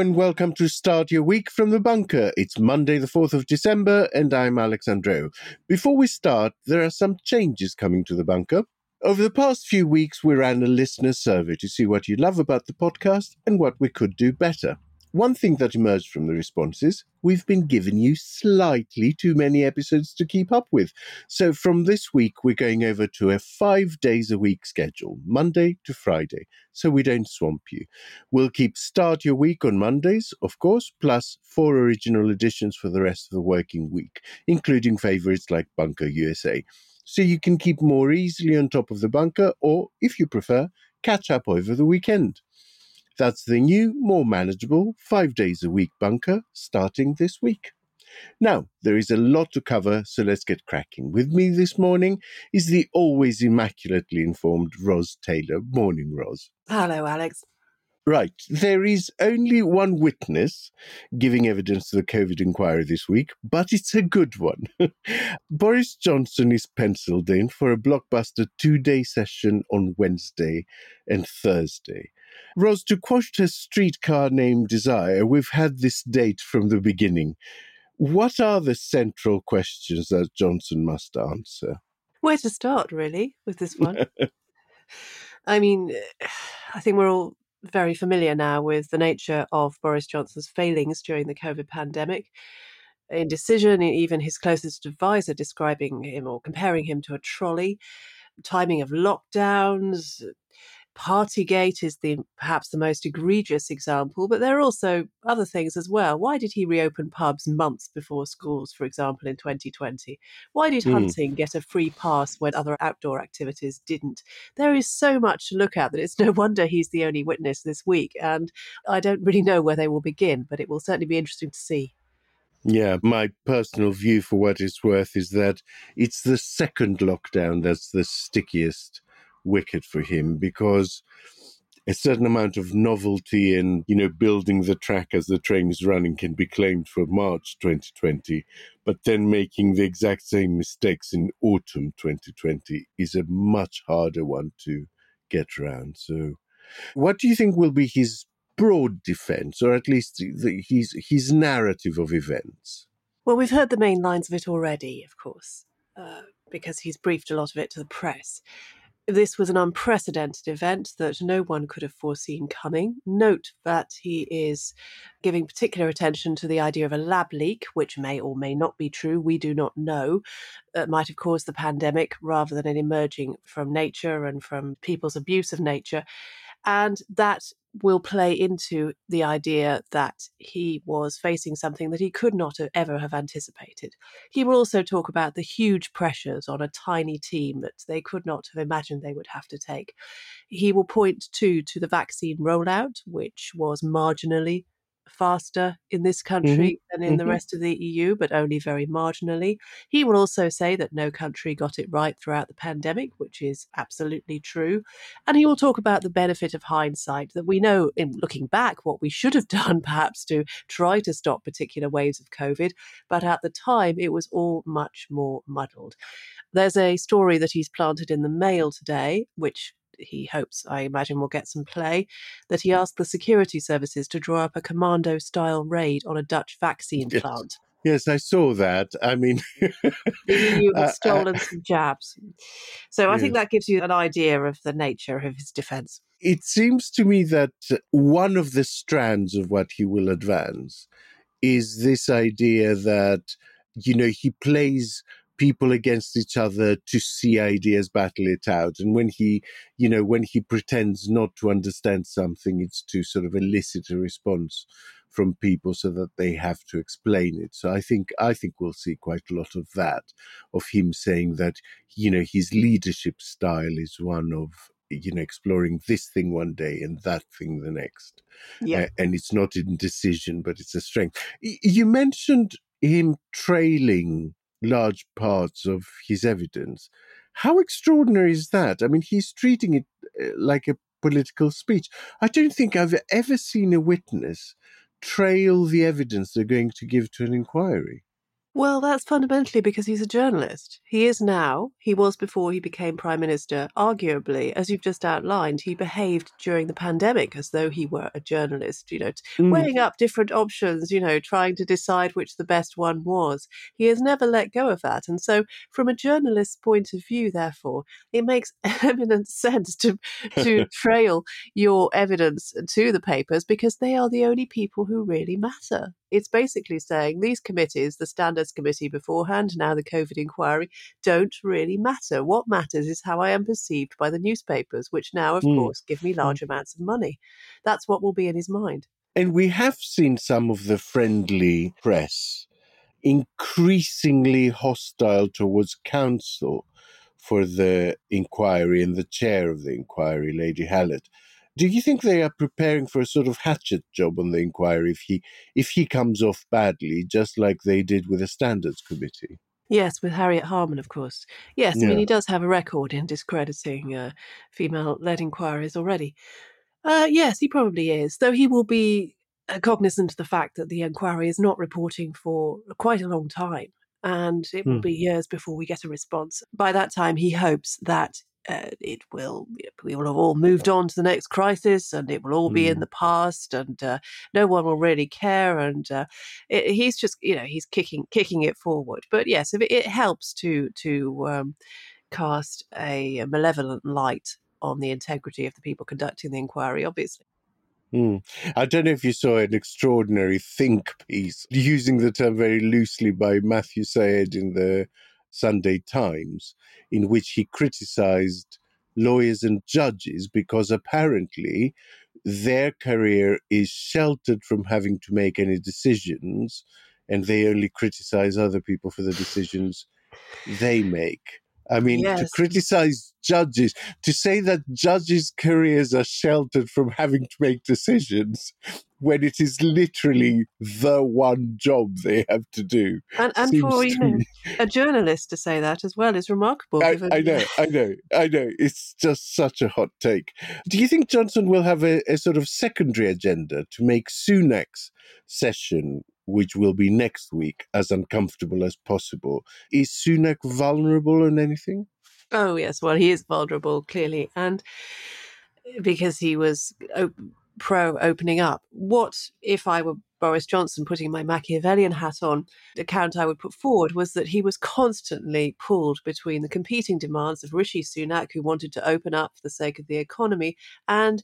and welcome to Start Your Week from the Bunker. It's Monday, the 4th of December, and I'm Alex Andreou. Before we start, there are some changes coming to the bunker. Over the past few weeks, we ran a listener survey to see what you love about the podcast and what we could do better. One thing that emerged from the responses we've been giving you slightly too many episodes to keep up with. So from this week, we're going over to a five days a week schedule, Monday to Friday, so we don't swamp you. We'll keep Start Your Week on Mondays, of course, plus four original editions for the rest of the working week, including favorites like Bunker USA. So you can keep more easily on top of the bunker, or if you prefer, catch up over the weekend. That's the new, more manageable, five days a week bunker starting this week. Now, there is a lot to cover, so let's get cracking. With me this morning is the always immaculately informed Ros Taylor. Morning, Ros. Hello, Alex. Right. There is only one witness giving evidence to the COVID inquiry this week, but it's a good one. Boris Johnson is penciled in for a blockbuster two day session on Wednesday and Thursday. Ros, to quote a streetcar named Desire, we've had this date from the beginning. What are the central questions that Johnson must answer? Where to start, really, with this one? I mean, I think we're all very familiar now with the nature of Boris Johnson's failings during the COVID pandemic. Indecision, even his closest advisor describing him or comparing him to a trolley, timing of lockdowns, Partygate is the perhaps the most egregious example, but there are also other things as well. Why did he reopen pubs months before schools, for example, in 2020? Why did mm. hunting get a free pass when other outdoor activities didn't? There is so much to look at that it's no wonder he's the only witness this week, and I don't really know where they will begin, but it will certainly be interesting to see. Yeah, my personal view for what it's worth is that it's the second lockdown that's the stickiest wicket for him because a certain amount of novelty in you know building the track as the train is running can be claimed for March 2020 but then making the exact same mistakes in autumn 2020 is a much harder one to get around. So what do you think will be his broad defense or at least the, his his narrative of events? Well we've heard the main lines of it already of course uh, because he's briefed a lot of it to the press this was an unprecedented event that no one could have foreseen coming. Note that he is giving particular attention to the idea of a lab leak, which may or may not be true. We do not know. That might have caused the pandemic rather than it emerging from nature and from people's abuse of nature. And that will play into the idea that he was facing something that he could not have ever have anticipated. He will also talk about the huge pressures on a tiny team that they could not have imagined they would have to take. He will point too to the vaccine rollout, which was marginally faster in this country mm-hmm. than in mm-hmm. the rest of the EU, but only very marginally. He will also say that no country got it right throughout the pandemic, which is absolutely true. And he will talk about the benefit of hindsight that we know in looking back what we should have done perhaps to try to stop particular waves of COVID, but at the time it was all much more muddled. There's a story that he's planted in the mail today, which he hopes, I imagine, will get some play, that he mm. asked the security services to draw up a commando style raid on a Dutch vaccine yes. plant. Yes, I saw that. I mean, you have stolen some jabs. So I yes. think that gives you an idea of the nature of his defense. It seems to me that one of the strands of what he will advance is this idea that, you know, he plays people against each other to see ideas battle it out. And when he, you know, when he pretends not to understand something, it's to sort of elicit a response from people so that they have to explain it. So I think I think we'll see quite a lot of that, of him saying that, you know, his leadership style is one of you know exploring this thing one day and that thing the next yeah. Uh, and it's not indecision but it's a strength you mentioned him trailing large parts of his evidence. How extraordinary is that? I mean, he's treating it uh, like a political speech. I don't think I've ever seen a witness trail the evidence they're going to give to an inquiry. Well, that's fundamentally because he's a journalist. He is now. He was before he became prime minister. Arguably, as you've just outlined, he behaved during the pandemic as though he were a journalist, you know, mm. weighing up different options, you know, trying to decide which the best one was. He has never let go of that. And so, from a journalist's point of view, therefore, it makes eminent sense to, to trail your evidence to the papers because they are the only people who really matter it's basically saying these committees, the standards committee beforehand, now the COVID inquiry, don't really matter. What matters is how I am perceived by the newspapers, which now, of mm. course, give me hmm. large mm. amounts of money. That's what will be in his mind. And we have seen some of the friendly press increasingly hostile towards counsel for the inquiry and the chair of the inquiry, Lady Hallett. Do you think they are preparing for a sort of hatchet job on the inquiry if he if he comes off badly, just like they did with the standards committee? Yes, with Harriet Harman, of course. Yes, yeah. I mean he does have a record in discrediting uh, female-led inquiries already. Uh, yes, he probably is, though he will be uh, cognizant of the fact that the inquiry is not reporting for quite a long time and it will hmm. be years before we get a response. By that time, he hopes that uh, it will we will have all moved on to the next crisis and it will all be mm. in the past and uh, no one will really care and uh, it, he's just you know he's kicking kicking it forward but yes it, it helps to to um, cast a malevolent light on the integrity of the people conducting the inquiry obviously Mm. I don't know if you saw an extraordinary think piece using the term very loosely by Matthew Syed in the Sunday Times, in which he criticized lawyers and judges because apparently their career is sheltered from having to make any decisions and they only criticize other people for the decisions they make. I mean, yes. to criticize judges, to say that judges' careers are sheltered from having to make decisions when it is literally the one job they have to do. And, and for you know, a journalist to say that as well is remarkable. I, I, know, I know, I know. It's just such a hot take. Do you think Johnson will have a, a sort of secondary agenda to make Sunak's session which will be next week, as uncomfortable as possible. Is Sunak vulnerable on anything? Oh, yes. Well, he is vulnerable, clearly. And because he was op- pro opening up. What if I were Boris Johnson putting my Machiavellian hat on? The account I would put forward was that he was constantly pulled between the competing demands of Rishi Sunak, who wanted to open up for the sake of the economy, and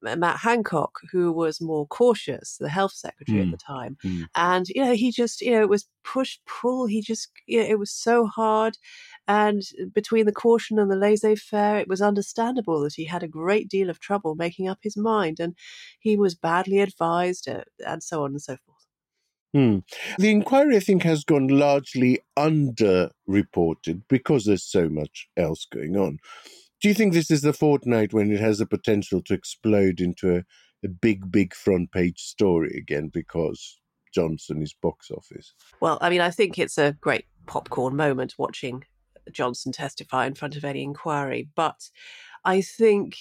Matt Hancock, who was more cautious, the health secretary mm. at the time. Mm. And, you know, he just, you know, it was push pull. He just, you know, it was so hard. And between the caution and the laissez faire, it was understandable that he had a great deal of trouble making up his mind. And he was badly advised, uh, and so on and so forth. Hmm. The inquiry, I think, has gone largely underreported because there's so much else going on. Do you think this is the fortnight when it has the potential to explode into a, a big, big front page story again because Johnson is box office? Well, I mean, I think it's a great popcorn moment watching Johnson testify in front of any inquiry, but I think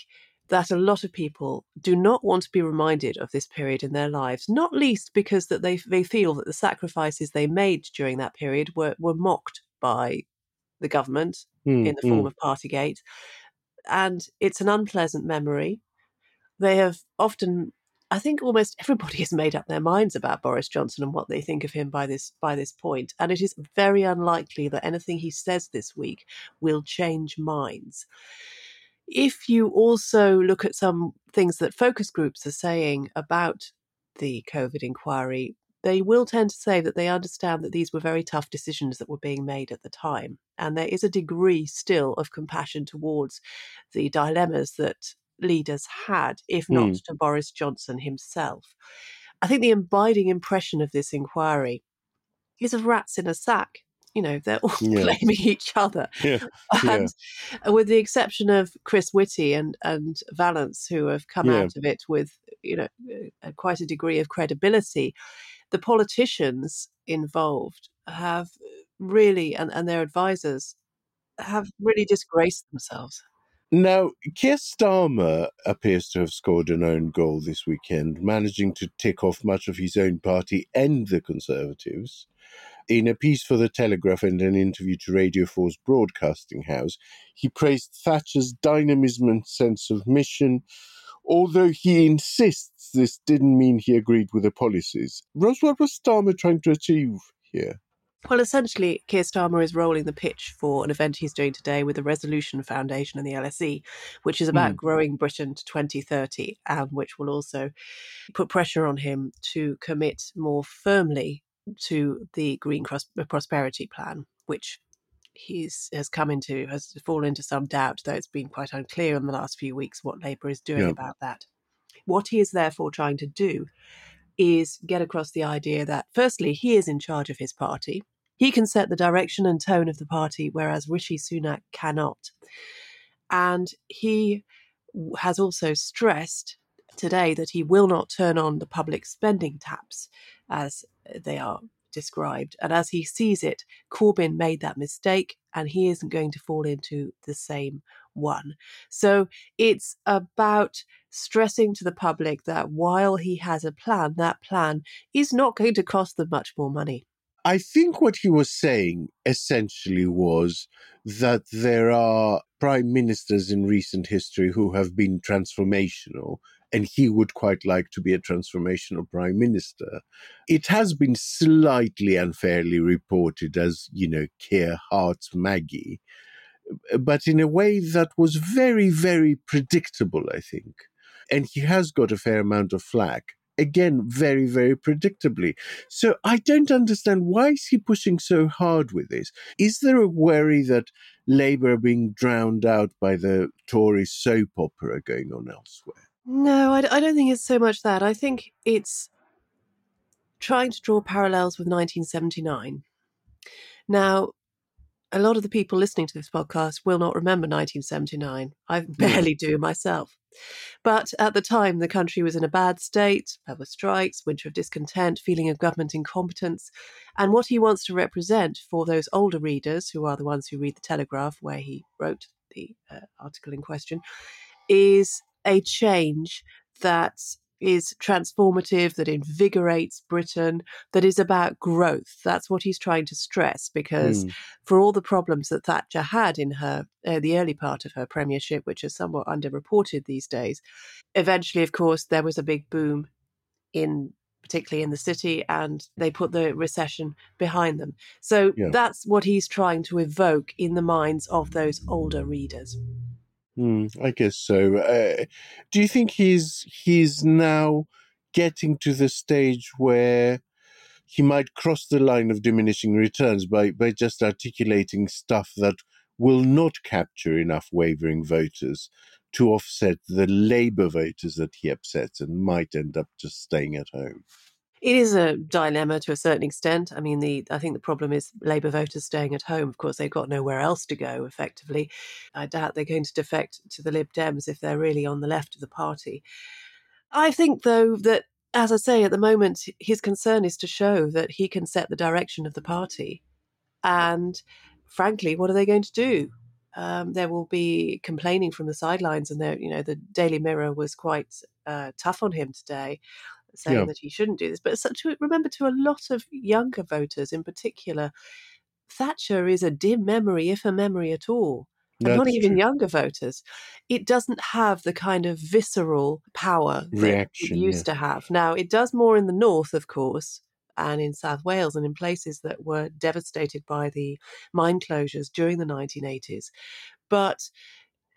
that a lot of people do not want to be reminded of this period in their lives, not least because that they they feel that the sacrifices they made during that period were were mocked by the government mm, in the form mm. of Partygate, and it's an unpleasant memory. They have often, I think, almost everybody has made up their minds about Boris Johnson and what they think of him by this by this point, and it is very unlikely that anything he says this week will change minds. If you also look at some things that focus groups are saying about the COVID inquiry, they will tend to say that they understand that these were very tough decisions that were being made at the time. And there is a degree still of compassion towards the dilemmas that leaders had, if not mm. to Boris Johnson himself. I think the abiding impression of this inquiry is of rats in a sack. You know, they're all yeah. blaming each other. Yeah. And yeah. with the exception of Chris Whitty and, and Vallance, who have come out of it with, you know, quite a degree of credibility, the politicians involved have really, and, and their advisors, have really disgraced themselves. Now, Keir Starmer appears to have scored an own goal this weekend, managing to tick off much of his own party and the Conservatives. In a piece for The Telegraph and an interview to Radio 4's Broadcasting House, he praised Thatcher's dynamism and sense of mission, although he insists this didn't mean he agreed with the policies. Ros, what was Starmer trying to achieve here? Well, essentially, Keir Starmer is rolling the pitch for an event he's doing today with the Resolution Foundation and the LSE, which is about mm. growing Britain to 2030 and which will also put pressure on him to commit more firmly to the Green Prosperity Plan, which he's has come into has fallen into some doubt, though it's been quite unclear in the last few weeks what Labour is doing yeah. about that. What he is therefore trying to do is get across the idea that firstly he is in charge of his party he can set the direction and tone of the party, whereas Rishi Sunak cannot. And he has also stressed today that he will not turn on the public spending taps as they are described. And as he sees it, Corbyn made that mistake and he isn't going to fall into the same one. So it's about stressing to the public that while he has a plan, that plan is not going to cost them much more money. I think what he was saying essentially was that there are prime ministers in recent history who have been transformational, and he would quite like to be a transformational prime minister. It has been slightly unfairly reported as, you know, Keir Hart's Maggie, but in a way that was very, very predictable, I think. And he has got a fair amount of flack again very very predictably so i don't understand why is he pushing so hard with this is there a worry that labour are being drowned out by the tory soap opera going on elsewhere no I, I don't think it's so much that i think it's trying to draw parallels with 1979 now a lot of the people listening to this podcast will not remember 1979. I barely do myself. But at the time, the country was in a bad state. There were strikes, winter of discontent, feeling of government incompetence. And what he wants to represent for those older readers, who are the ones who read the Telegraph, where he wrote the uh, article in question, is a change that is transformative, that invigorates Britain, that is about growth. That's what he's trying to stress because mm. for all the problems that Thatcher had in her, uh, the early part of her premiership, which is somewhat underreported these days, eventually, of course, there was a big boom in particularly in the city, and they put the recession behind them. So yeah. that's what he's trying to evoke in the minds of those older readers. Mm, I guess so. Uh, do you think he's he's now getting to the stage where he might cross the line of diminishing returns by by just articulating stuff that will not capture enough wavering voters to offset the Labour voters that he upsets and might end up just staying at home? It is a dilemma to a certain extent. I mean, the I think the problem is Labour voters staying at home. Of course, they've got nowhere else to go. Effectively, I doubt they're going to defect to the Lib Dems if they're really on the left of the party. I think, though, that as I say, at the moment, his concern is to show that he can set the direction of the party. And frankly, what are they going to do? Um, there will be complaining from the sidelines, and there, you know, the Daily Mirror was quite uh, tough on him today saying yeah. that he shouldn't do this. But to, remember, to a lot of younger voters in particular, Thatcher is a dim memory, if a memory at all. And not even true. younger voters. It doesn't have the kind of visceral power that Reaction, it used yeah. to have. Now, it does more in the north, of course, and in South Wales and in places that were devastated by the mine closures during the 1980s. But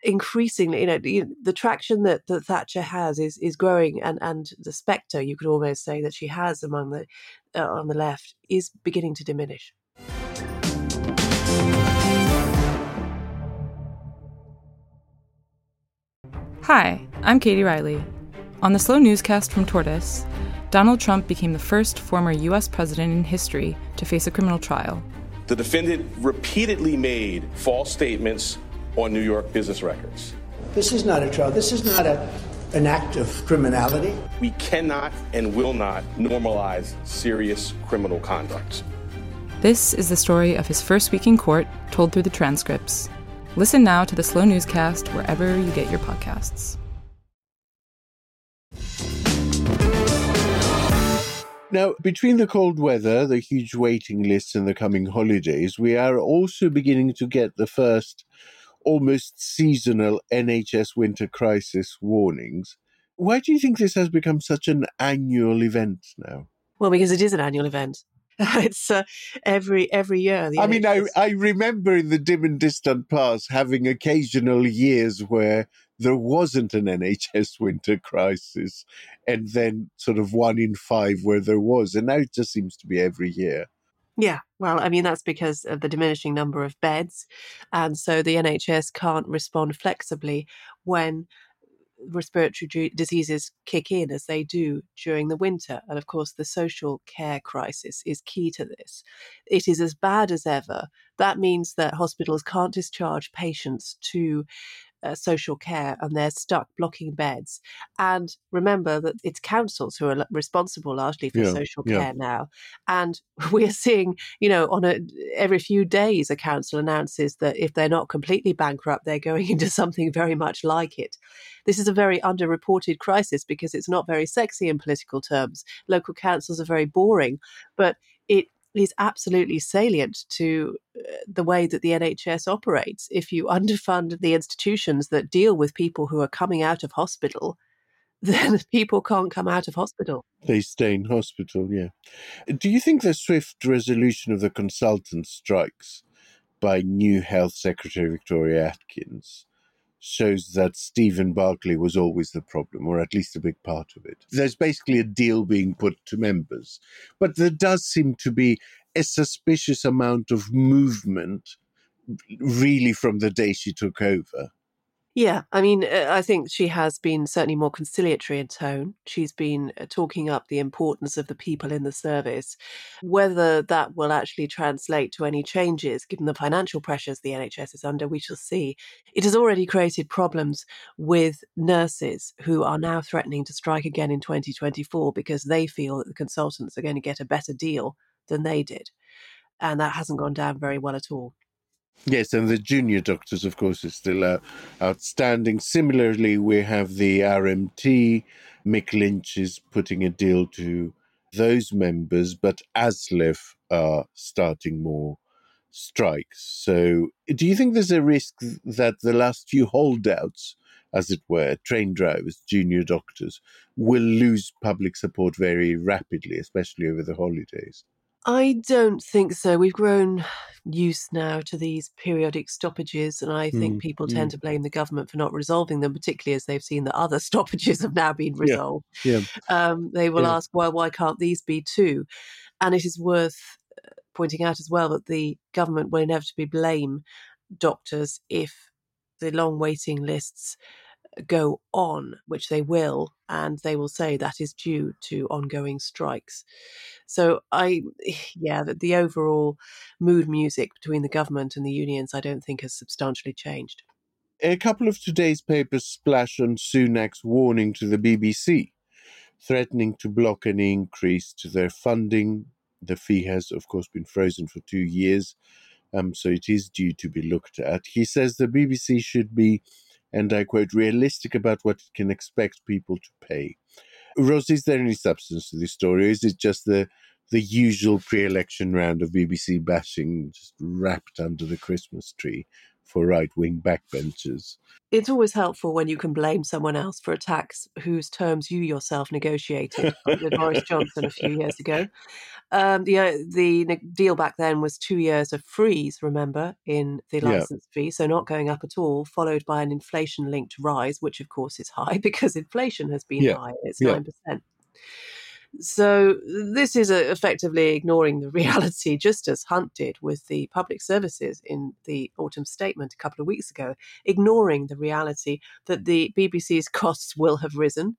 increasingly, you know, the traction that, that Thatcher has is is growing, and and the spectre you could almost say that she has among the uh, on the left is beginning to diminish. Hi, I'm Katie Riley. On the Slow Newscast from Tortoise, Donald Trump became the first former U.S. president in history to face a criminal trial. The defendant repeatedly made false statements on New York business records. This is not a trial. This is not a, an act of criminality. We cannot and will not normalize serious criminal conduct. This is the story of his first week in court, told through the transcripts. Listen now to the Slow Newscast wherever you get your podcasts. Now, between the cold weather, the huge waiting lists, and the coming holidays, we are also beginning to get the first almost seasonal NHS winter crisis warnings. Why do you think this has become such an annual event now? Well, because it is an annual event. it's uh, every every year. I mean, I, I remember in the dim and distant past having occasional years where there wasn't an NHS winter crisis, and then sort of one in five where there was, and now it just seems to be every year. Yeah, well, I mean, that's because of the diminishing number of beds. And so the NHS can't respond flexibly when respiratory diseases kick in as they do during the winter. And of course, the social care crisis is key to this. It is as bad as ever. That means that hospitals can't discharge patients to uh, social care and they're stuck blocking beds. And remember that it's councils who are responsible largely for yeah, social care yeah. now. And we're seeing, you know, on a every few days, a council announces that if they're not completely bankrupt, they're going into something very much like it. This is a very underreported crisis because it's not very sexy in political terms. Local councils are very boring, but is absolutely salient to uh, the way that the NHS operates. If you underfund the institutions that deal with people who are coming out of hospital, then people can't come out of hospital. They stay in hospital, yeah. Do you think the swift resolution of the consultant strikes by new Health Secretary Victoria Atkins shows that Stephen Barclay was always the problem, or at least a big part of it. There's basically a deal being put to members, but there does seem to be a suspicious amount of movement really from the day she took over. Yeah, I mean, uh, I think she has been certainly more conciliatory in tone. She's been uh, talking up the importance of the people in the service. Whether that will actually translate to any changes, given the financial pressures the NHS is under, we shall see. It has already created problems with nurses who are now threatening to strike again in 2024 because they feel that the consultants are going to get a better deal than they did. And that hasn't gone down very well at all. Yes, and the junior doctors, of course, is still uh, outstanding. Similarly, we have the RMT. Mick Lynch is putting a deal to those members, but ASLEF are starting more strikes. So, do you think there's a risk that the last few holdouts, as it were, train drivers, junior doctors, will lose public support very rapidly, especially over the holidays? I don't think so. We've grown used now to these periodic stoppages, and I think mm, people tend mm. to blame the government for not resolving them, particularly as they've seen that other stoppages have now been resolved. Yeah. yeah. Um, they will yeah. ask, well, why can't these be too? And it is worth uh, pointing out as well that the government will inevitably blame doctors if the long waiting lists go on, which they will, and they will say that is due to ongoing strikes. So I, yeah, the, the overall mood music between the government and the unions, I don't think has substantially changed. A couple of today's papers splash on Sunak's warning to the BBC, threatening to block any increase to their funding. The fee has, of course, been frozen for two years, um, so it is due to be looked at. He says the BBC should be and I quote, realistic about what it can expect people to pay. Ros, is there any substance to this story? or is it just the the usual pre-election round of BBC bashing, just wrapped under the Christmas tree for right-wing backbenchers? It's always helpful when you can blame someone else for a tax whose terms you yourself negotiated with Boris Johnson a few years ago. Um, the uh, the deal back then was two years of freeze, remember, in the license yeah. fee, so not going up at all, followed by an inflation linked rise, which of course is high because inflation has been yeah. high. It's nine yeah. percent. So this is uh, effectively ignoring the reality, just as Hunt did with the public services in the autumn statement a couple of weeks ago, ignoring the reality that the BBC's costs will have risen.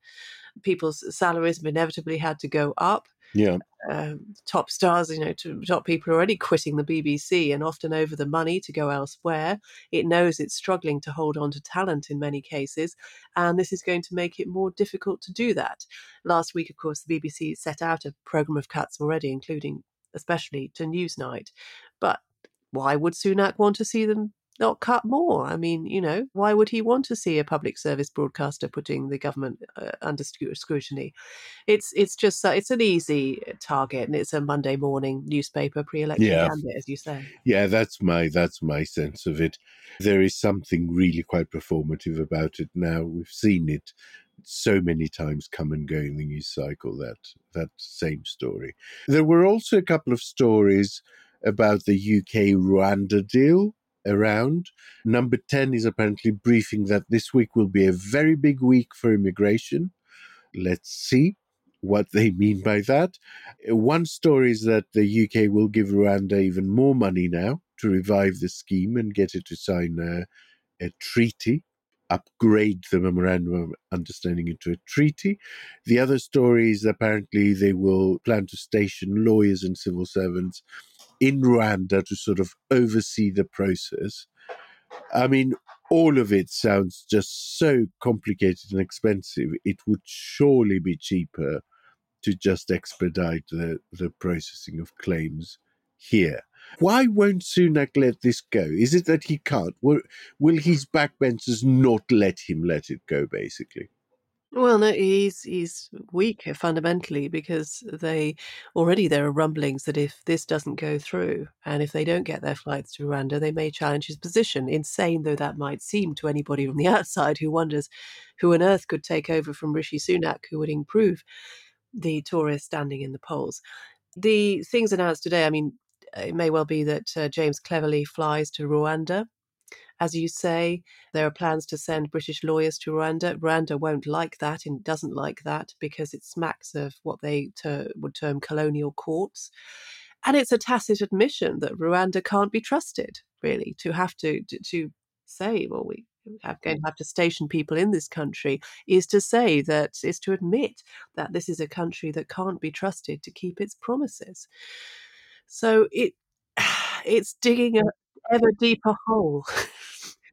People's salaries have inevitably had to go up. Yeah. Uh, top stars, you know, top people are already quitting the BBC and often over the money to go elsewhere. It knows it's struggling to hold on to talent in many cases, and this is going to make it more difficult to do that. Last week, of course, the BBC set out a programme of cuts already, including especially to Newsnight. But why would Sunak want to see them not cut more? I mean, you know, why would he want to see a public service broadcaster putting the government uh, under scrutiny? It's it's just uh, it's an easy target, and it's a Monday morning newspaper pre-election Yeah. candidate, as you say. Yeah, that's my that's my sense of it. There is something really quite performative about it now. We've seen it so many times come and go in the news cycle that that same story. There were also a couple of stories about the UK Rwanda deal around. Number 10 is apparently briefing that this week will be a very big week for immigration. Let's see what they mean by that. One story is that the UK will give Rwanda even more money now to revive the scheme and get it to sign a, a treaty, upgrade the memorandum of understanding into a treaty. The other story is apparently they will plan to station lawyers and civil servants in Rwanda to sort of oversee the process. I mean, all of it sounds just so complicated and expensive. It would surely be cheaper to just expedite the, the processing of claims here. Why won't Sunak let this go? Is it that he can't? Will, will his backbenchers not let him let it go, basically? Well, no, he's he's weak fundamentally because they already there are rumblings that if this doesn't go through and if they don't get their flights to Rwanda, they may challenge his position. Insane though that might seem to anybody from the outside who wonders who on earth could take over from Rishi Sunak, who would improve the Tories standing in the polls. The things announced today, I mean, it may well be that uh, James Cleverly flies to Rwanda. As you say, there are plans to send British lawyers to Rwanda. Rwanda won't like that and doesn't like that because it smacks of what they ter- would term colonial courts. And it's a tacit admission that Rwanda can't be trusted, really, to have to, to, to say, well, we are going to have to station people in this country is to say that is to admit that this is a country that can't be trusted to keep its promises. So it it's digging an ever deeper hole.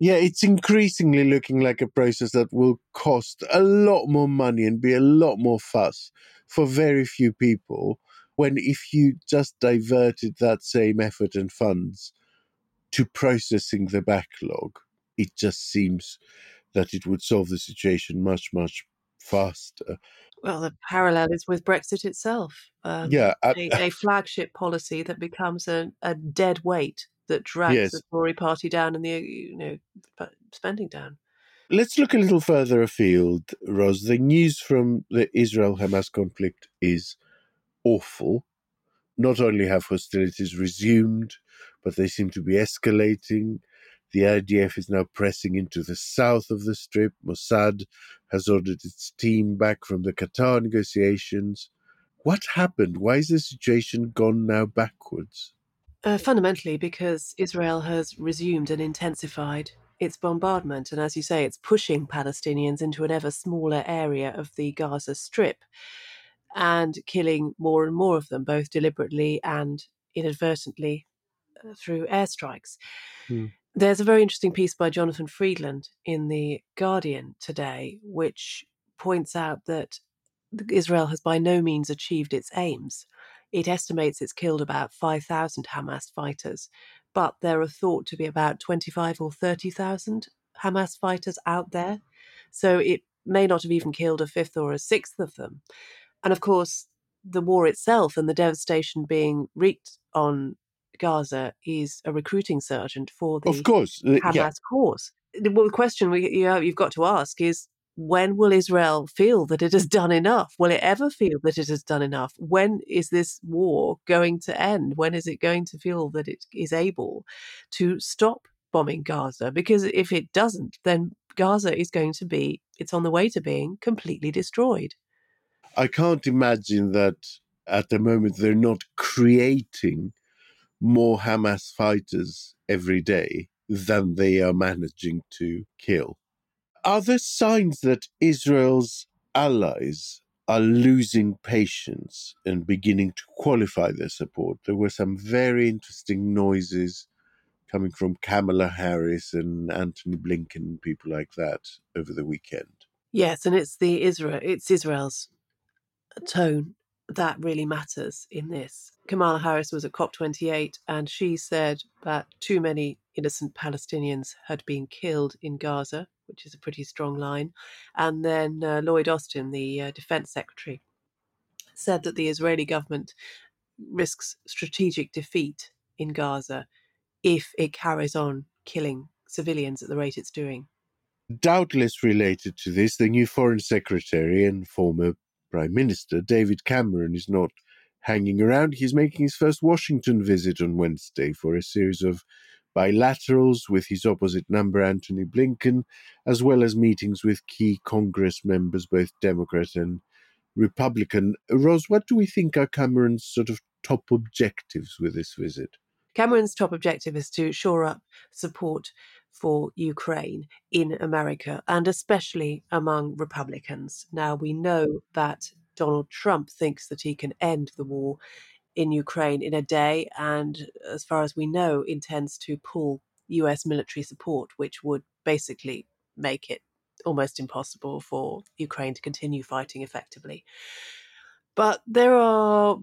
Yeah, it's increasingly looking like a process that will cost a lot more money and be a lot more fuss for very few people. When if you just diverted that same effort and funds to processing the backlog, it just seems that it would solve the situation much, much faster. Well, the parallel is with Brexit itself. Um, Yeah, I- a, a flagship policy that becomes a, a dead weight that drags Yes. the Tory party down and the you know spending down. Let's look a little further afield, Ros. The news from the Israel Hamas conflict is awful. Not only have hostilities resumed, but they seem to be escalating. The IDF is now pressing into the south of the strip. Mossad has ordered its team back from the Qatar negotiations. What happened? Why is the situation gone now backwards? Uh, fundamentally, because Israel has resumed and intensified its bombardment, and as you say, it's pushing Palestinians into an ever smaller area of the Gaza Strip and killing more and more of them, both deliberately and inadvertently uh, through airstrikes. Hmm. There's a very interesting piece by Jonathan Freedland in The Guardian today, which points out that Israel has by no means achieved its aims. It estimates it's killed about 5,000 Hamas fighters, but there are thought to be about 25 or 30,000 Hamas fighters out there. So it may not have even killed a fifth or a sixth of them. And of course, the war itself and the devastation being wreaked on Gaza is a recruiting sergeant for the Of course, uh, Hamas yeah. cause. The well, the question we, you know, you've got to ask is when will Israel feel that it has done enough? Will it ever feel that it has done enough? When is this war going to end? When is it going to feel that it is able to stop bombing Gaza? Because if it doesn't, then Gaza is going to be, it's on the way to being completely destroyed. I can't imagine that at the moment they're not creating more Hamas fighters every day than they are managing to kill. Are there signs that Israel's allies are losing patience and beginning to qualify their support? There were some very interesting noises coming from Kamala Harris and Antony Blinken people like that over the weekend. Yes, and it's the Israel, it's Israel's tone that really matters in this. Kamala Harris was at COP28 and she said that too many innocent Palestinians had been killed in Gaza, which is a pretty strong line. And then uh, Lloyd Austin, the uh, defense secretary, said that the Israeli government risks strategic defeat in Gaza if it carries on killing civilians at the rate it's doing. Doubtless related to this, the new Foreign Secretary and former Prime Minister, David Cameron, is not hanging around. He's making his first Washington visit on Wednesday for a series of bilaterals with his opposite number, Antony Blinken, as well as meetings with key Congress members, both Democrat and Republican. Ros, what do we think are Cameron's sort of top objectives with this visit? Cameron's top objective is to shore up support for Ukraine in America and especially among Republicans. Now, we know that Donald Trump thinks that he can end the war in Ukraine in a day, and as far as we know, intends to pull US military support, which would basically make it almost impossible for Ukraine to continue fighting effectively. But there are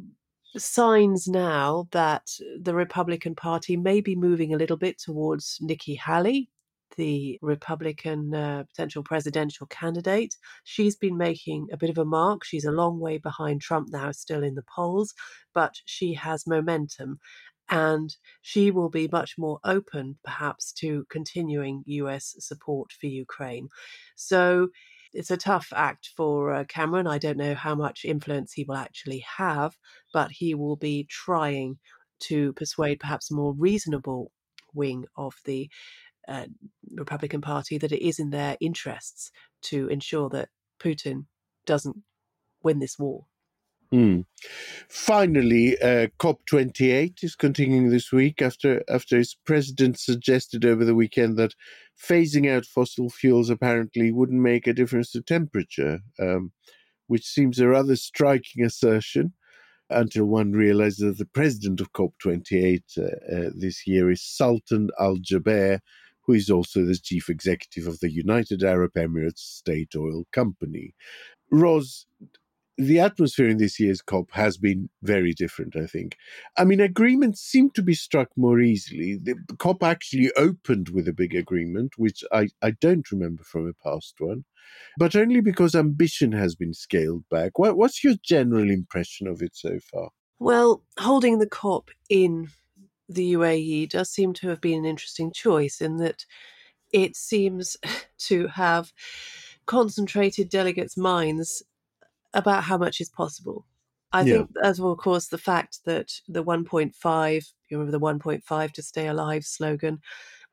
signs now that the Republican Party may be moving a little bit towards Nikki Haley, the Republican uh, potential presidential candidate. She's been making a bit of a mark. She's a long way behind Trump now, still in the polls, but she has momentum. And she will be much more open, perhaps, to continuing US support for Ukraine. So it's a tough act for uh, Cameron. I don't know how much influence he will actually have, but he will be trying to persuade perhaps a more reasonable wing of the uh, Republican Party that it is in their interests to ensure that Putin doesn't win this war. Mm. Finally, uh, COP28 is continuing this week after after its president suggested over the weekend that phasing out fossil fuels apparently wouldn't make a difference to temperature, um, which seems a rather striking assertion. Until one realizes that the president of COP28 uh, uh, this year is Sultan Al Jaber, who is also the chief executive of the United Arab Emirates State Oil Company. Ros, the atmosphere in this year's COP has been very different, I think. I mean, agreements seem to be struck more easily. The COP actually opened with a big agreement, which I, I don't remember from a past one, but only because ambition has been scaled back. What, what's your general impression of it so far? Well, holding the COP in the UAE does seem to have been an interesting choice in that it seems to have concentrated delegates' minds about how much is possible. I yeah. think, as well, of course, the fact that the 1.5, you remember the 1.5 to stay alive slogan,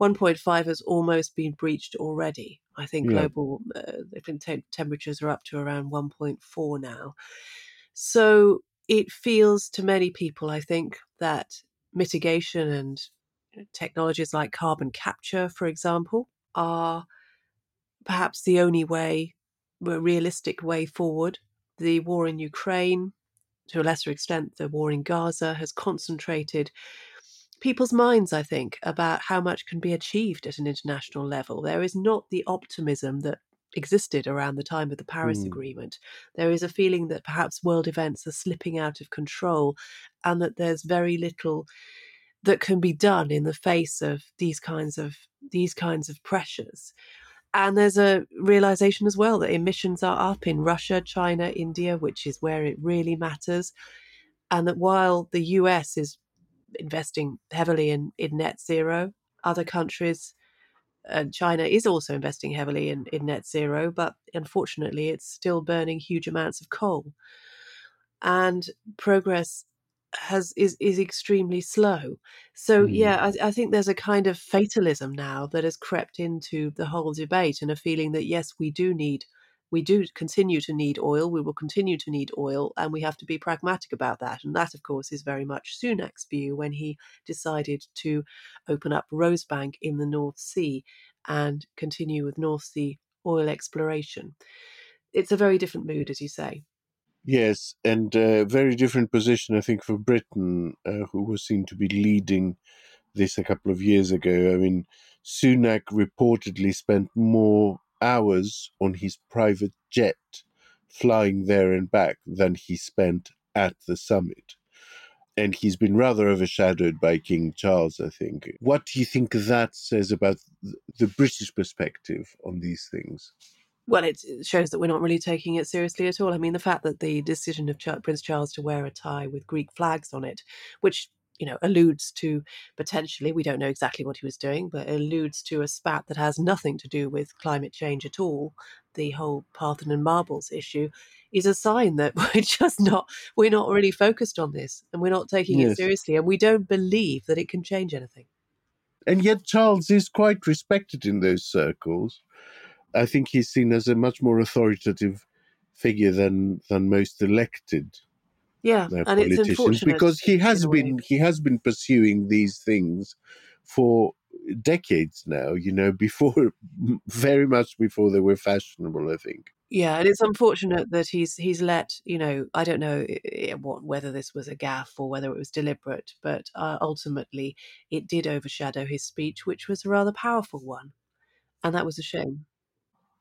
1.5 has almost been breached already. I think yeah. global uh, temperatures are up to around 1.4 now. So it feels to many people, I think, that mitigation and technologies like carbon capture, for example, are perhaps the only way, a realistic way forward the war in Ukraine, to a lesser extent, the war in Gaza, has concentrated people's minds, I think, about how much can be achieved at an international level. There is not the optimism that existed around the time of the Paris mm. Agreement. There is a feeling that perhaps world events are slipping out of control and that there's very little that can be done in the face of these kinds of these kinds of pressures. And there's a realization as well that emissions are up in Russia, China, India, which is where it really matters. And that while the US is investing heavily in, in net zero, other countries, and China is also investing heavily in, in net zero, but unfortunately, it's still burning huge amounts of coal. And progress has is is extremely slow. So mm. yeah, I, I, think there's a kind of fatalism now that has crept into the whole debate, and a feeling that yes, we do need, we do continue to need oil. We will continue to need oil, and we have to be pragmatic about that. And that, of course, is very much Sunak's view when he decided to open up Rosebank in the North Sea and continue with North Sea oil exploration. It's a very different mood, as you say. Yes, and a very different position, I think, for Britain, uh, who was seen to be leading this a couple of years ago. I mean, Sunak reportedly spent more hours on his private jet flying there and back than he spent at the summit. and he's been rather overshadowed by King Charles, I think. What do you think that says about the British perspective on these things? Well, it shows that we're not really taking it seriously at all. I mean, the fact that the decision of Prince Charles to wear a tie with Greek flags on it, which you know alludes to potentially we don't know exactly what he was doing but alludes to a spat that has nothing to do with climate change at all the whole parthenon marbles issue is a sign that we're just not we're not really focused on this and we're not taking yes. it seriously and we don't believe that it can change anything. And yet charles is quite respected in those circles. I think he's seen as a much more authoritative figure than than most elected yeah uh, politicians because he has been he has been pursuing these things for decades now you know before very much before they were fashionable i think yeah, and it's unfortunate that he's he's let you know. I don't know what whether this was a gaffe or whether it was deliberate, but uh, ultimately it did overshadow his speech, which was a rather powerful one, and that was a shame.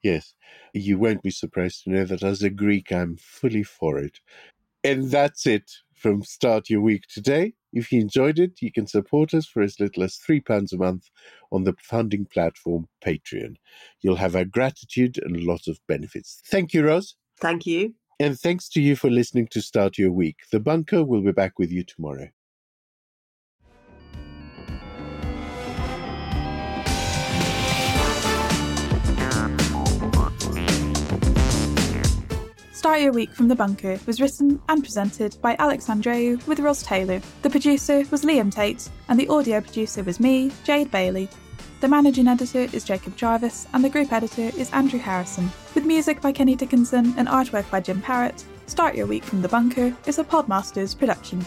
Yes, you won't be surprised to know that as a Greek, I'm fully for it. And that's it from Start Your Week today. If you enjoyed it, you can support us for as little as £3 a month on the funding platform Patreon. You'll have our gratitude and lots of benefits. Thank you, Ros. Thank you. And thanks to you for listening to Start Your Week. The Bunker will be back with you tomorrow. Start Your Week from the Bunker was written and presented by Alex Andreou with Ros Taylor. The producer was Liam Tait, and the audio producer was me, Jade Bailey. The managing editor is Jacob Jarvis, and the group editor is Andrew Harrison. With music by Kenny Dickinson and artwork by Jim Parrott, Start Your Week from the Bunker is a Podmasters production.